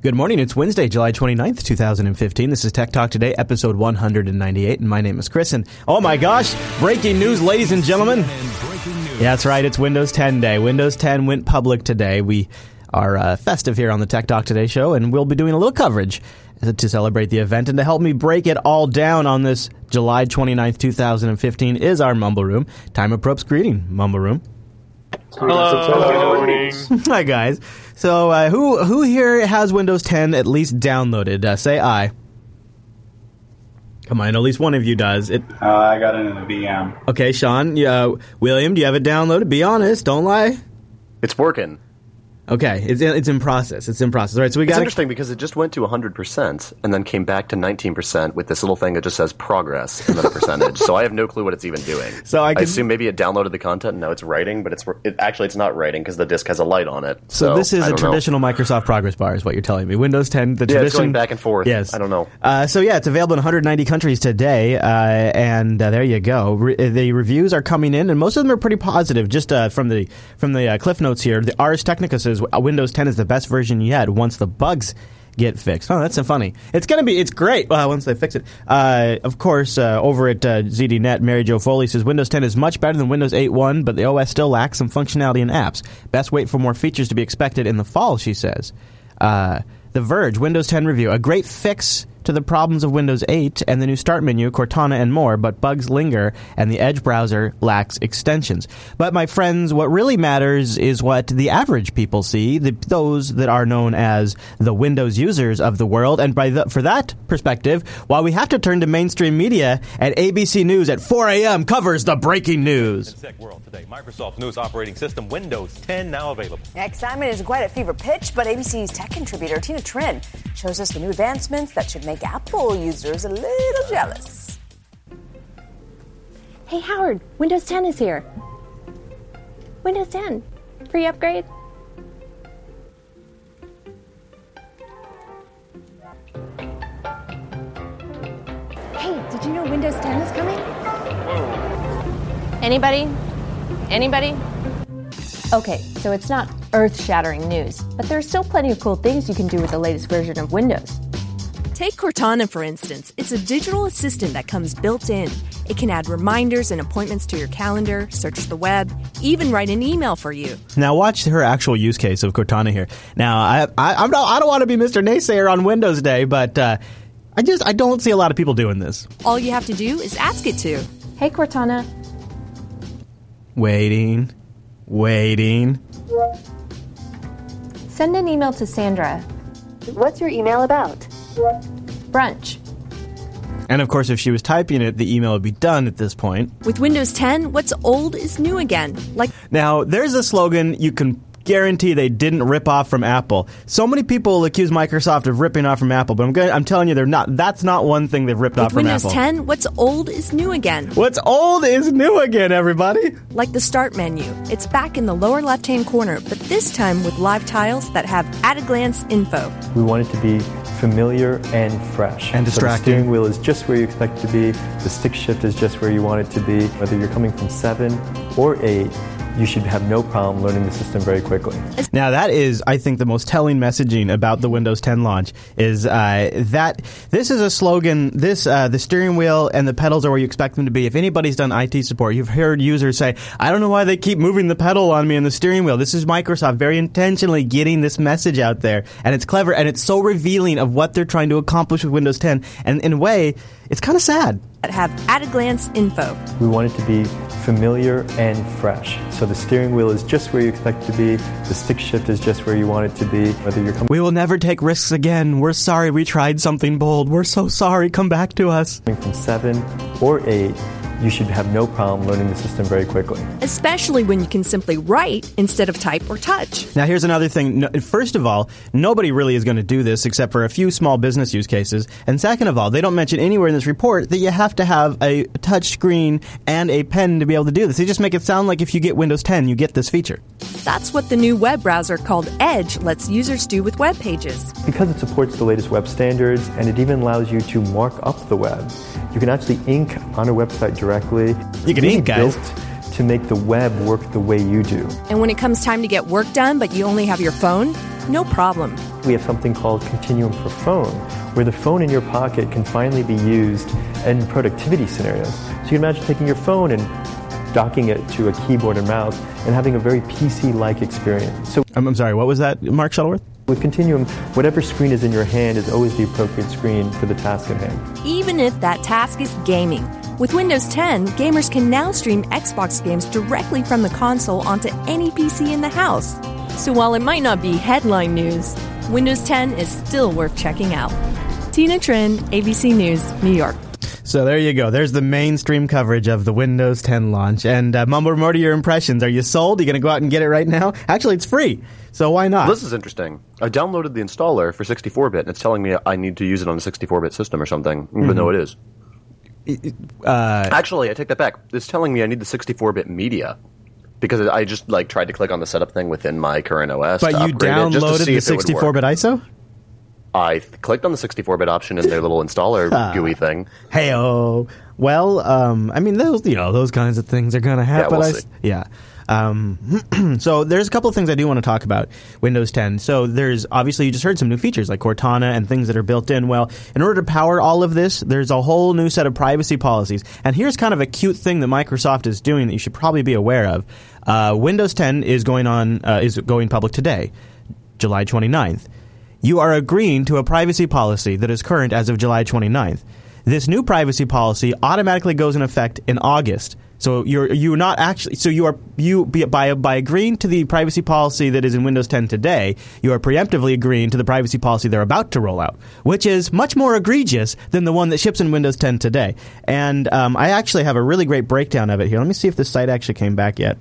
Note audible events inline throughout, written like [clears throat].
Good morning. It's Wednesday, July 29th, 2015. This is Tech Talk Today, episode 198, and my name is Chris. And oh my gosh, breaking news, ladies and gentlemen. Yeah, that's right. It's Windows 10 day. Windows 10 went public today. We are uh, festive here on the Tech Talk Today show, and we'll be doing a little coverage to celebrate the event. And to help me break it all down on this July 29th, 2015, is our Mumble Room. Time of Probst greeting, Mumble Room. Hello. [laughs] Hi, guys. So, uh, who who here has Windows 10 at least downloaded? Uh, say I. Come on, at least one of you does. It. Uh, I got it in the VM. Okay, Sean. Uh, William, do you have it downloaded? Be honest. Don't lie. It's working. Okay, it's it's in process. It's in process. All right, so we It's got. interesting because it just went to 100% and then came back to 19% with this little thing that just says progress and then a percentage. so I have no clue what it's even doing. [laughs] So I I assume maybe it downloaded the content and now it's writing, but it's it, actually it's not writing because the disk has a light on it. So So, this is a don't know. traditional Microsoft progress bar, is what you're telling me. Windows 10, the Yeah, it's tradition going back and forth. Yes, I don't know. Uh, so yeah, it's available in 190 countries today, uh, and uh, there you go. Re- the reviews are coming in, and most of them are pretty positive. Just uh, from the from the uh, cliff notes here, the Ars Technica says Windows 10 is the best version yet once the bugs get fixed. Oh, that's so funny. It's gonna be it's great uh, once they fix it. Uh, of course, uh, over at uh, ZDNet, Mary Jo Foley says Windows 10 is much better than Windows 8.1, but the OS still lacks some functionality in apps. Best wait for more features to be expected in the fall, she says. Uh, the Verge Windows 10 review, a great fix to the problems of Windows 8 and the new Start menu, Cortana, and more, but bugs linger and the Edge browser lacks extensions. But my friends, what really matters is what the average people see, the, those that are known as the Windows users of the world. And by the, for that perspective, while we have to turn to mainstream media, at ABC News at 4 a.m. covers the breaking news. Tech World today. Microsoft News operating system Windows 10 now available. Excitement is quite at fever pitch, but ABC's tech contributor Tina Trinh shows us the new advancements that should make Apple users a little jealous. Hey Howard, Windows 10 is here. Windows 10, free upgrade. Hey, did you know Windows 10 is coming? Anybody? Anybody? Okay, so it's not earth shattering news, but there are still plenty of cool things you can do with the latest version of Windows. Take Cortana, for instance. It's a digital assistant that comes built in. It can add reminders and appointments to your calendar, search the web, even write an email for you. Now watch her actual use case of Cortana here. Now I I, I'm not, I don't want to be Mr. Naysayer on Windows Day, but uh, I just I don't see a lot of people doing this. All you have to do is ask it to. Hey Cortana, Waiting, waiting. send an email to Sandra. What's your email about? Brunch. And of course, if she was typing it, the email would be done at this point. With Windows 10, what's old is new again. Like Now, there's a slogan you can guarantee they didn't rip off from Apple. So many people accuse Microsoft of ripping off from Apple, but I'm going I'm telling you they're not. That's not one thing they've ripped off with from Windows Apple. 10, what's old is new again. What's old is new again, everybody. Like the Start menu. It's back in the lower left hand corner, but this time with live tiles that have at a glance info. We want it to be familiar and fresh. And distracting. So the steering wheel is just where you expect it to be. The stick shift is just where you want it to be. Whether you're coming from seven or eight, you should have no problem learning the system very quickly. Now that is, I think, the most telling messaging about the Windows 10 launch is uh, that this is a slogan. This uh, the steering wheel and the pedals are where you expect them to be. If anybody's done IT support, you've heard users say, "I don't know why they keep moving the pedal on me and the steering wheel." This is Microsoft very intentionally getting this message out there, and it's clever and it's so revealing of what they're trying to accomplish with Windows 10. And in a way, it's kind of sad. Have at a glance info. We want it to be familiar and fresh. So the steering wheel is just where you expect it to be. The stick shift is just where you want it to be. Whether you're coming We will never take risks again. We're sorry we tried something bold. We're so sorry. Come back to us. from seven or eight, you should have no problem learning the system very quickly. Especially when you can simply write instead of type or touch. Now, here's another thing. First of all, nobody really is going to do this except for a few small business use cases. And second of all, they don't mention anywhere in this report that you have to have a touch screen and a pen to be able to do this. They just make it sound like if you get Windows 10, you get this feature. That's what the new web browser called Edge lets users do with web pages. Because it supports the latest web standards and it even allows you to mark up the web, you can actually ink on a website directly. You can Really ink, guys. built to make the web work the way you do. And when it comes time to get work done, but you only have your phone, no problem. We have something called Continuum for Phone, where the phone in your pocket can finally be used in productivity scenarios. So you can imagine taking your phone and docking it to a keyboard and mouse and having a very PC like experience. So I'm, I'm sorry, what was that, Mark Shuttleworth? With Continuum, whatever screen is in your hand is always the appropriate screen for the task at hand. Even if that task is gaming. With Windows 10, gamers can now stream Xbox games directly from the console onto any PC in the house. So while it might not be headline news, Windows 10 is still worth checking out. Tina Trinh, ABC News, New York. So there you go. There's the mainstream coverage of the Windows 10 launch. And uh, Mumble, what are your impressions? Are you sold? Are you going to go out and get it right now? Actually, it's free. So why not? This is interesting. I downloaded the installer for 64-bit, and it's telling me I need to use it on a 64-bit system or something, even mm-hmm. though it is. Uh, Actually, I take that back. It's telling me I need the 64-bit media because I just like tried to click on the setup thing within my current OS. But you downloaded the 64-bit ISO. I clicked on the 64-bit option in their little installer [laughs] ah. GUI thing. Hey, oh, well, um, I mean, those you know those kinds of things are going to happen. Yeah, we'll yeah. Um, [clears throat] so there's a couple of things I do want to talk about Windows 10. So there's obviously you just heard some new features like Cortana and things that are built in. Well, in order to power all of this, there's a whole new set of privacy policies. And here's kind of a cute thing that Microsoft is doing that you should probably be aware of. Uh, Windows 10 is going on uh, is going public today, July 29th. You are agreeing to a privacy policy that is current as of July 29th. This new privacy policy automatically goes in effect in August. So you're you're not actually so you are you by by agreeing to the privacy policy that is in Windows 10 today, you are preemptively agreeing to the privacy policy they're about to roll out, which is much more egregious than the one that ships in Windows 10 today. And um, I actually have a really great breakdown of it here. Let me see if the site actually came back yet.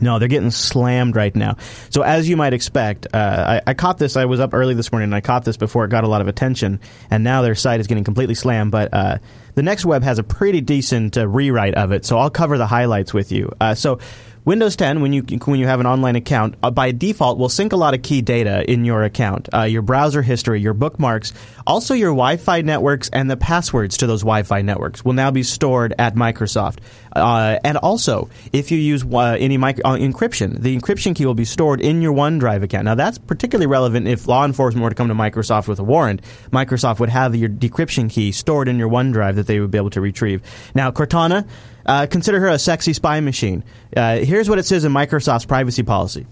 No, they're getting slammed right now. So as you might expect, uh, I, I, caught this. I was up early this morning and I caught this before it got a lot of attention, and now their site is getting completely slammed. But uh, the next web has a pretty decent uh, rewrite of it, so I'll cover the highlights with you. Uh, so Windows 10, when you when you have an online account, uh, by default will sync a lot of key data in your account, uh, your browser history, your bookmarks, also your Wi-Fi networks, and the passwords to those Wi-Fi networks will now be stored at Microsoft. Uh, and also, if you use uh, any uh, encryption, the encryption key will be stored in your OneDrive account. Now, that's particularly relevant if law enforcement were to come to Microsoft with a warrant. Microsoft would have your decryption key stored in your OneDrive that they would be able to retrieve. Now, Cortana uh, consider her a sexy spy machine. Uh, here's what it says in Microsoft's privacy policy.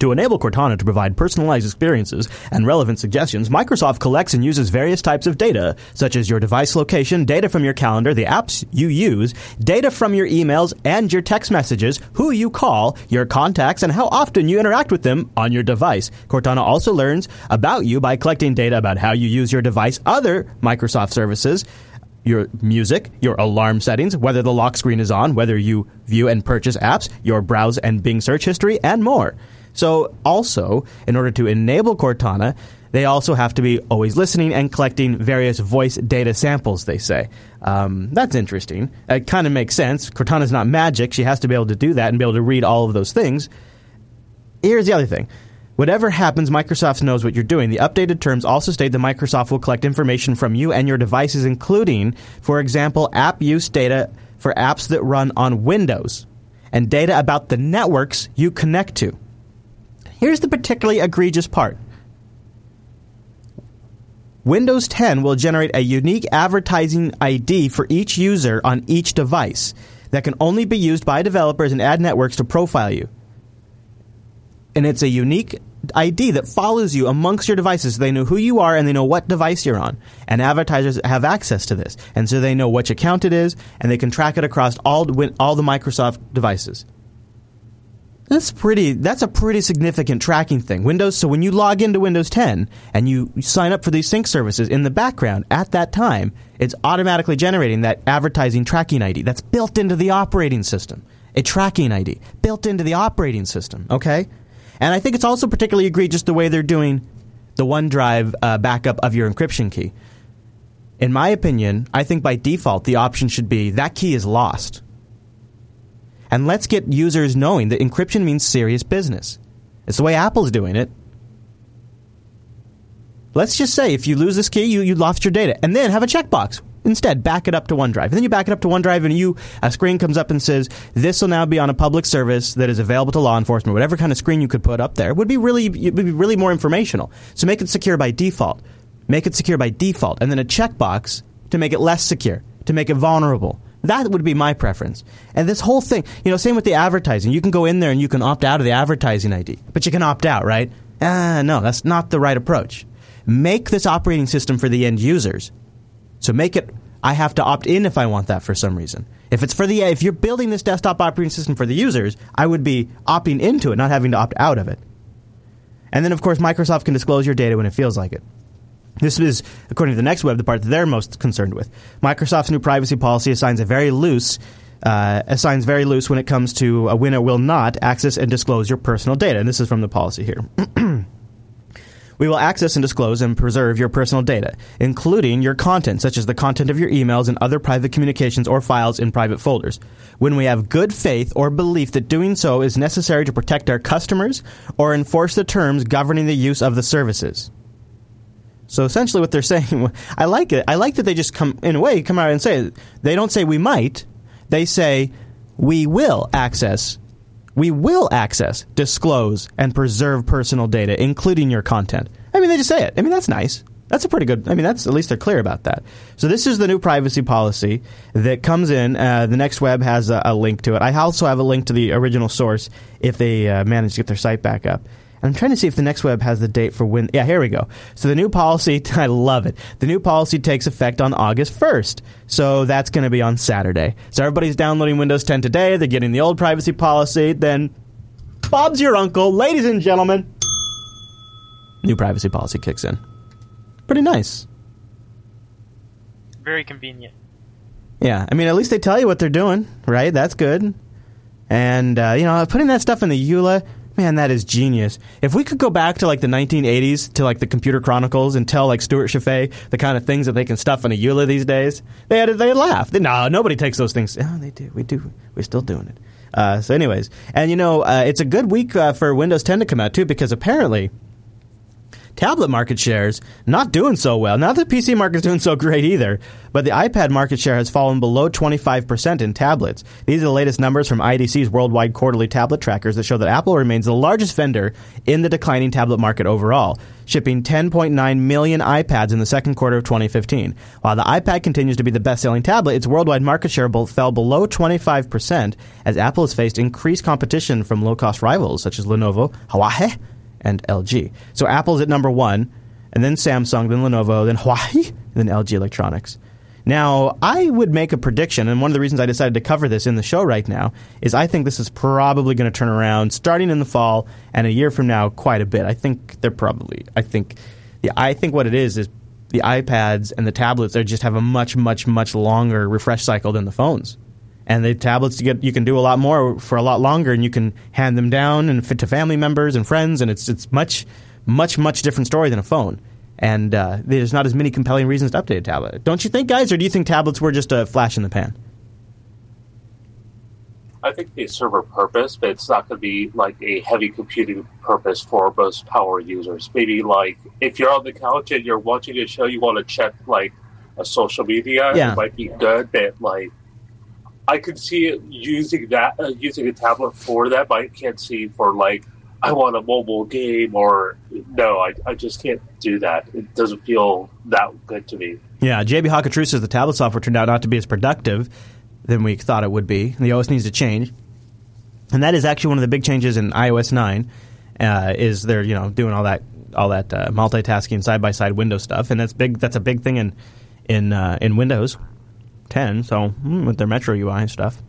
To enable Cortana to provide personalized experiences and relevant suggestions, Microsoft collects and uses various types of data, such as your device location, data from your calendar, the apps you use, data from your emails and your text messages, who you call, your contacts, and how often you interact with them on your device. Cortana also learns about you by collecting data about how you use your device, other Microsoft services, your music, your alarm settings, whether the lock screen is on, whether you view and purchase apps, your browse and Bing search history, and more. So, also, in order to enable Cortana, they also have to be always listening and collecting various voice data samples, they say. Um, that's interesting. It kind of makes sense. Cortana's not magic. She has to be able to do that and be able to read all of those things. Here's the other thing Whatever happens, Microsoft knows what you're doing. The updated terms also state that Microsoft will collect information from you and your devices, including, for example, app use data for apps that run on Windows and data about the networks you connect to. Here's the particularly egregious part Windows 10 will generate a unique advertising ID for each user on each device that can only be used by developers and ad networks to profile you and it's a unique ID that follows you amongst your devices. So they know who you are and they know what device you're on. And advertisers have access to this, and so they know which account it is, and they can track it across all all the Microsoft devices. That's pretty. That's a pretty significant tracking thing. Windows. So when you log into Windows 10 and you sign up for these sync services in the background at that time, it's automatically generating that advertising tracking ID that's built into the operating system. A tracking ID built into the operating system. Okay. And I think it's also particularly egregious the way they're doing the OneDrive uh, backup of your encryption key. In my opinion, I think by default the option should be that key is lost. And let's get users knowing that encryption means serious business. It's the way Apple's doing it. Let's just say if you lose this key, you, you lost your data. And then have a checkbox. Instead, back it up to OneDrive. And then you back it up to OneDrive, and you a screen comes up and says, "This will now be on a public service that is available to law enforcement." Whatever kind of screen you could put up there would be really would be really more informational. So make it secure by default. Make it secure by default, and then a checkbox to make it less secure, to make it vulnerable. That would be my preference. And this whole thing, you know, same with the advertising. You can go in there and you can opt out of the advertising ID, but you can opt out, right? Ah, no, that's not the right approach. Make this operating system for the end users. So make it I have to opt in if I want that for some reason. If it's for the if you're building this desktop operating system for the users, I would be opting into it, not having to opt out of it. And then of course Microsoft can disclose your data when it feels like it. This is, according to the next web, the part that they're most concerned with. Microsoft's new privacy policy assigns a very loose uh, assigns very loose when it comes to a winner will not access and disclose your personal data. And this is from the policy here. [clears throat] We will access and disclose and preserve your personal data, including your content, such as the content of your emails and other private communications or files in private folders, when we have good faith or belief that doing so is necessary to protect our customers or enforce the terms governing the use of the services. So essentially, what they're [laughs] saying, I like it. I like that they just come, in a way, come out and say. They don't say we might. They say we will access we will access, disclose, and preserve personal data, including your content. I mean, they just say it. I mean, that's nice. That's a pretty good. I mean, that's at least they're clear about that. So this is the new privacy policy that comes in. Uh, the next web has a, a, link to it. I also have a link to the original source if they uh, manage to get their site back up. I'm trying to see if the next web has the date for when. Yeah, here we go. So the new policy, [laughs] I love it. The new policy takes effect on August 1st. So that's going to be on Saturday. So everybody's downloading Windows 10 today. They're getting the old privacy policy. Then Bob's your uncle. Ladies and gentlemen, new privacy policy kicks in. Pretty nice. Very convenient. Yeah, I mean, at least they tell you what they're doing, right? That's good. And, uh, you know, putting that stuff in the EULA Man, that is genius. If we could go back to like the 1980s to like the Computer Chronicles and tell like Stewart Cheifet the kind of things that they can stuff in a EULA these days, they had they laugh. They, no, nobody takes those things. Oh, they do. We do. We're still doing it. Uh, so, anyways, and you know, uh, it's a good week uh, for Windows 10 to come out too because apparently tablet market shares not doing so well. Not the PC market is doing so great either, but the iPad market share has fallen below 25% in tablets. These are the latest numbers from IDC's worldwide quarterly tablet trackers that show that Apple remains the largest vendor in the declining tablet market overall, shipping 10.9 million iPads in the second quarter of 2015. While the iPad continues to be the best-selling tablet, its worldwide market share fell below 25% as Apple has faced increased competition from low-cost rivals such as Lenovo, Huawei, and LG. So Apple's at number one, and then Samsung, then Lenovo, then Huawei, [laughs] then LG Electronics. Now, I would make a prediction, and one of the reasons I decided to cover this in the show right now is I think this is probably going to turn around starting in the fall and a year from now quite a bit. I think they're probably. I think, yeah, I think what it is is the iPads and the tablets they just have a much, much, much longer refresh cycle than the phones and the tablets you get you can do a lot more for a lot longer, and you can hand them down and fit to family members and friends, and it's it's much much much different story than a phone. And uh, there's not as many compelling reasons to update a tablet, don't you think, guys? Or do you think tablets were just a flash in the pan? I think they serve a purpose, but it's not going to be like a heavy computing purpose for most power users. Maybe like if you're on the couch and you're watching a show, you want to check like a social media, yeah. it might be good, but like I could see it using that uh, using a tablet for that, but I can't see for like I want a mobile game or no, I, I just can't do that. It doesn't feel that good to me. Yeah, JB Hawkatru says the tablet software turned out not to be as productive than we thought it would be. The OS needs to change, and that is actually one of the big changes in iOS nine. Uh, is they're you know doing all that all that uh, multitasking side by side window stuff, and that's big. That's a big thing in in uh, in Windows. 10, so mm, with their Metro UI stuff.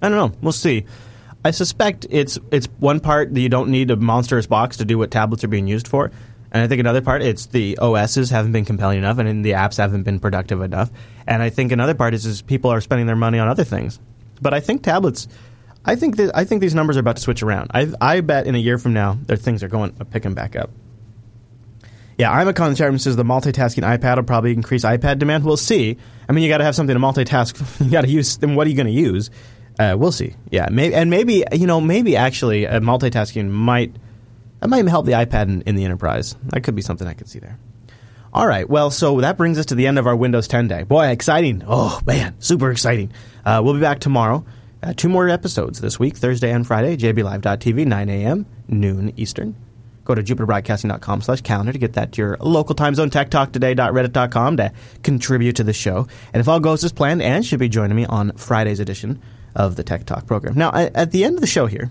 I don't know. We'll see. I suspect it's it's one part that you don't need a monstrous box to do what tablets are being used for. And I think another part, it's the OSs haven't been compelling enough, and the apps haven't been productive enough. And I think another part is, is people are spending their money on other things. But I think tablets, I think that, I think these numbers are about to switch around. I, I bet in a year from now, their things are going picking back up. Yeah, I'm a Chairman says the multitasking iPad will probably increase iPad demand. We'll see. I mean, you got to have something to multitask. [laughs] you got to use. Then what are you going to use? Uh, we'll see. Yeah, and maybe you know, maybe actually uh, multitasking might that might help the iPad in, in, the enterprise. That could be something I could see there. All right. Well, so that brings us to the end of our Windows 10 day. Boy, exciting. Oh, man, super exciting. Uh, we'll be back tomorrow. Uh, two more episodes this week, Thursday and Friday, jblive.tv, 9 a.m., noon Eastern. Go to jupiterbroadcasting.com slash calendar to get that to your local time zone, tech talk techtalktoday.reddit.com to contribute to the show. And if all goes as planned, Anne should be joining me on Friday's edition of the Tech Talk program. Now, at the end of the show here,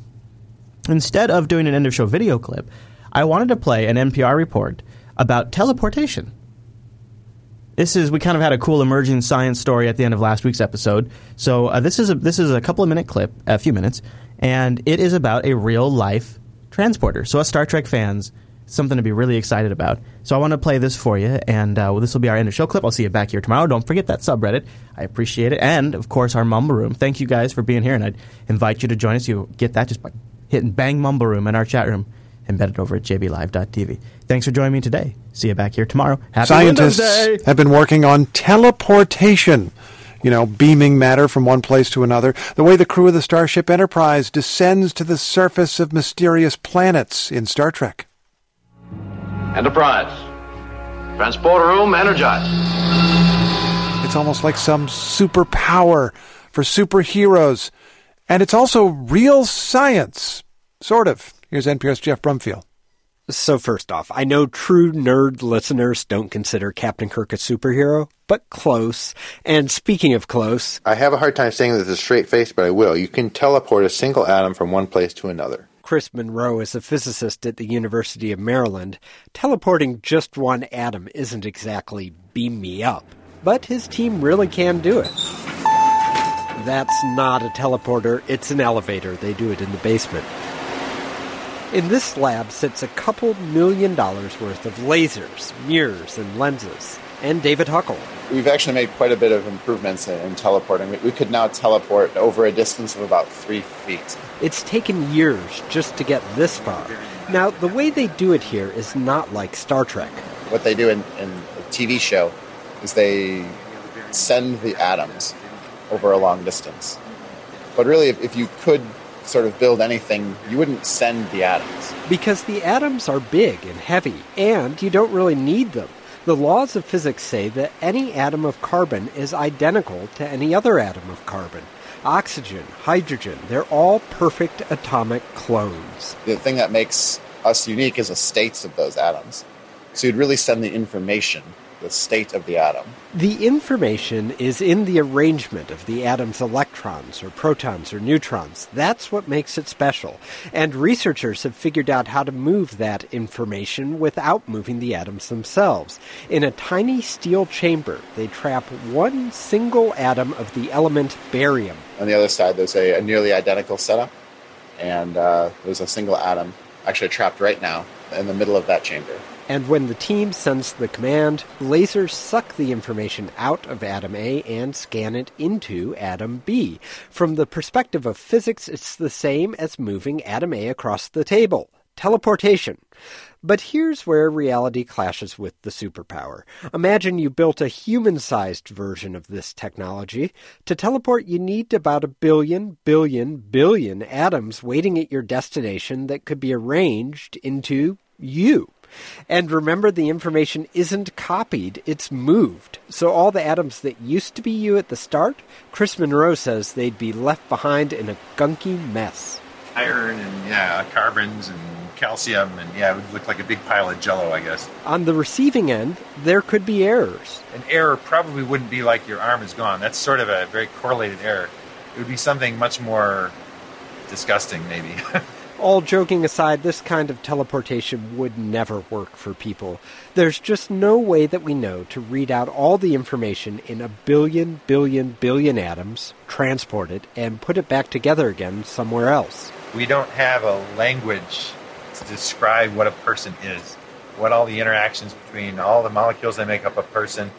instead of doing an end of show video clip, I wanted to play an NPR report about teleportation. This is we kind of had a cool emerging science story at the end of last week's episode. So uh, this is a this is a couple of minute clip, a few minutes, and it is about a real life transporter. So, as Star Trek fans, something to be really excited about. So, I want to play this for you, and uh, well, this will be our end of show clip. I'll see you back here tomorrow. Don't forget that subreddit. I appreciate it, and of course, our Mumble Room. Thank you guys for being here, and I'd invite you to join us. You get that just by hitting Bang Mumble Room in our chat room embedded over at jblive.tv. Thanks for joining me today. See you back here tomorrow. Happy Scientists have been working on teleportation. You know, beaming matter from one place to another, the way the crew of the Starship Enterprise descends to the surface of mysterious planets in Star Trek. Enterprise. Transporter room energized. It's almost like some superpower for superheroes. And it's also real science. Sort of. Here's NPR's Geoff Brumfiel. So, first off, I know true nerd listeners don't consider Captain Kirk a superhero, but close. And speaking of close, I have a hard time saying this a straight face, but I will. You can teleport a single atom from one place to another. Chris Monroe is a physicist at the University of Maryland. Teleporting just one atom isn't exactly beam me up, but his team really can do it. That's not a teleporter, it's an elevator. They do it in the basement. In this lab sits a couple million dollars worth of lasers, mirrors, and lenses. And David Hucul. We've actually made quite a bit of improvements in, in teleporting. We, we could now teleport over a distance of about three feet. It's taken years just to get this far. Now, the way they do it here is not like Star Trek. What they do in, in a TV show is they send the atoms over a long distance. But really, if, if you could sort of build anything, you wouldn't send the atoms. Because the atoms are big and heavy, and you don't really need them. The laws of physics say that any atom of carbon is identical to any other atom of carbon. Oxygen, hydrogen, they're all perfect atomic clones. The thing that makes us unique is the states of those atoms. So you'd really send the information the state of the atom. The information is in the arrangement of the atom's electrons or protons or neutrons. That's what makes it special. And researchers have figured out how to move that information without moving the atoms themselves. In a tiny steel chamber, they trap one single atom of the element barium. On the other side, there's a, a nearly identical setup, and uh, there's a single atom actually trapped right now in the middle of that chamber. And when the team sends the command, lasers suck the information out of atom A and scan it into atom B. From the perspective of physics, it's the same as moving atom A across the table teleportation. But here's where reality clashes with the superpower. Imagine you built a human sized version of this technology. To teleport, you need about a billion, billion, billion atoms waiting at your destination that could be arranged into you. And remember, the information isn't copied, it's moved. So all the atoms that used to be you at the start, Chris Monroe says they'd be left behind in a gunky mess. Iron and, yeah, carbons and calcium, and yeah, it would look like a big pile of jello, I guess. On the receiving end, there could be errors. An error probably wouldn't be like your arm is gone. That's sort of a very correlated error. It would be something much more disgusting, maybe. [laughs] all joking aside, this kind of teleportation would never work for people. There's just no way that we know to read out all the information in a billion, billion, billion atoms, transport it, and put it back together again somewhere else. We don't have a language to describe what a person is, what all the interactions between all the molecules that make up a person,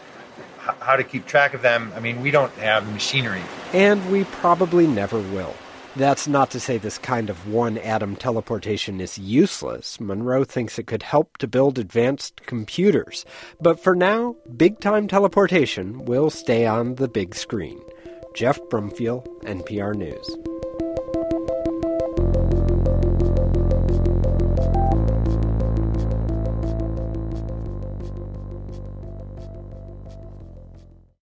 how to keep track of them. I mean, we don't have machinery. And we probably never will. That's not to say this kind of one atom teleportation is useless. Monroe thinks it could help to build advanced computers. But for now, big time teleportation will stay on the big screen. Geoff Brumfiel, NPR News.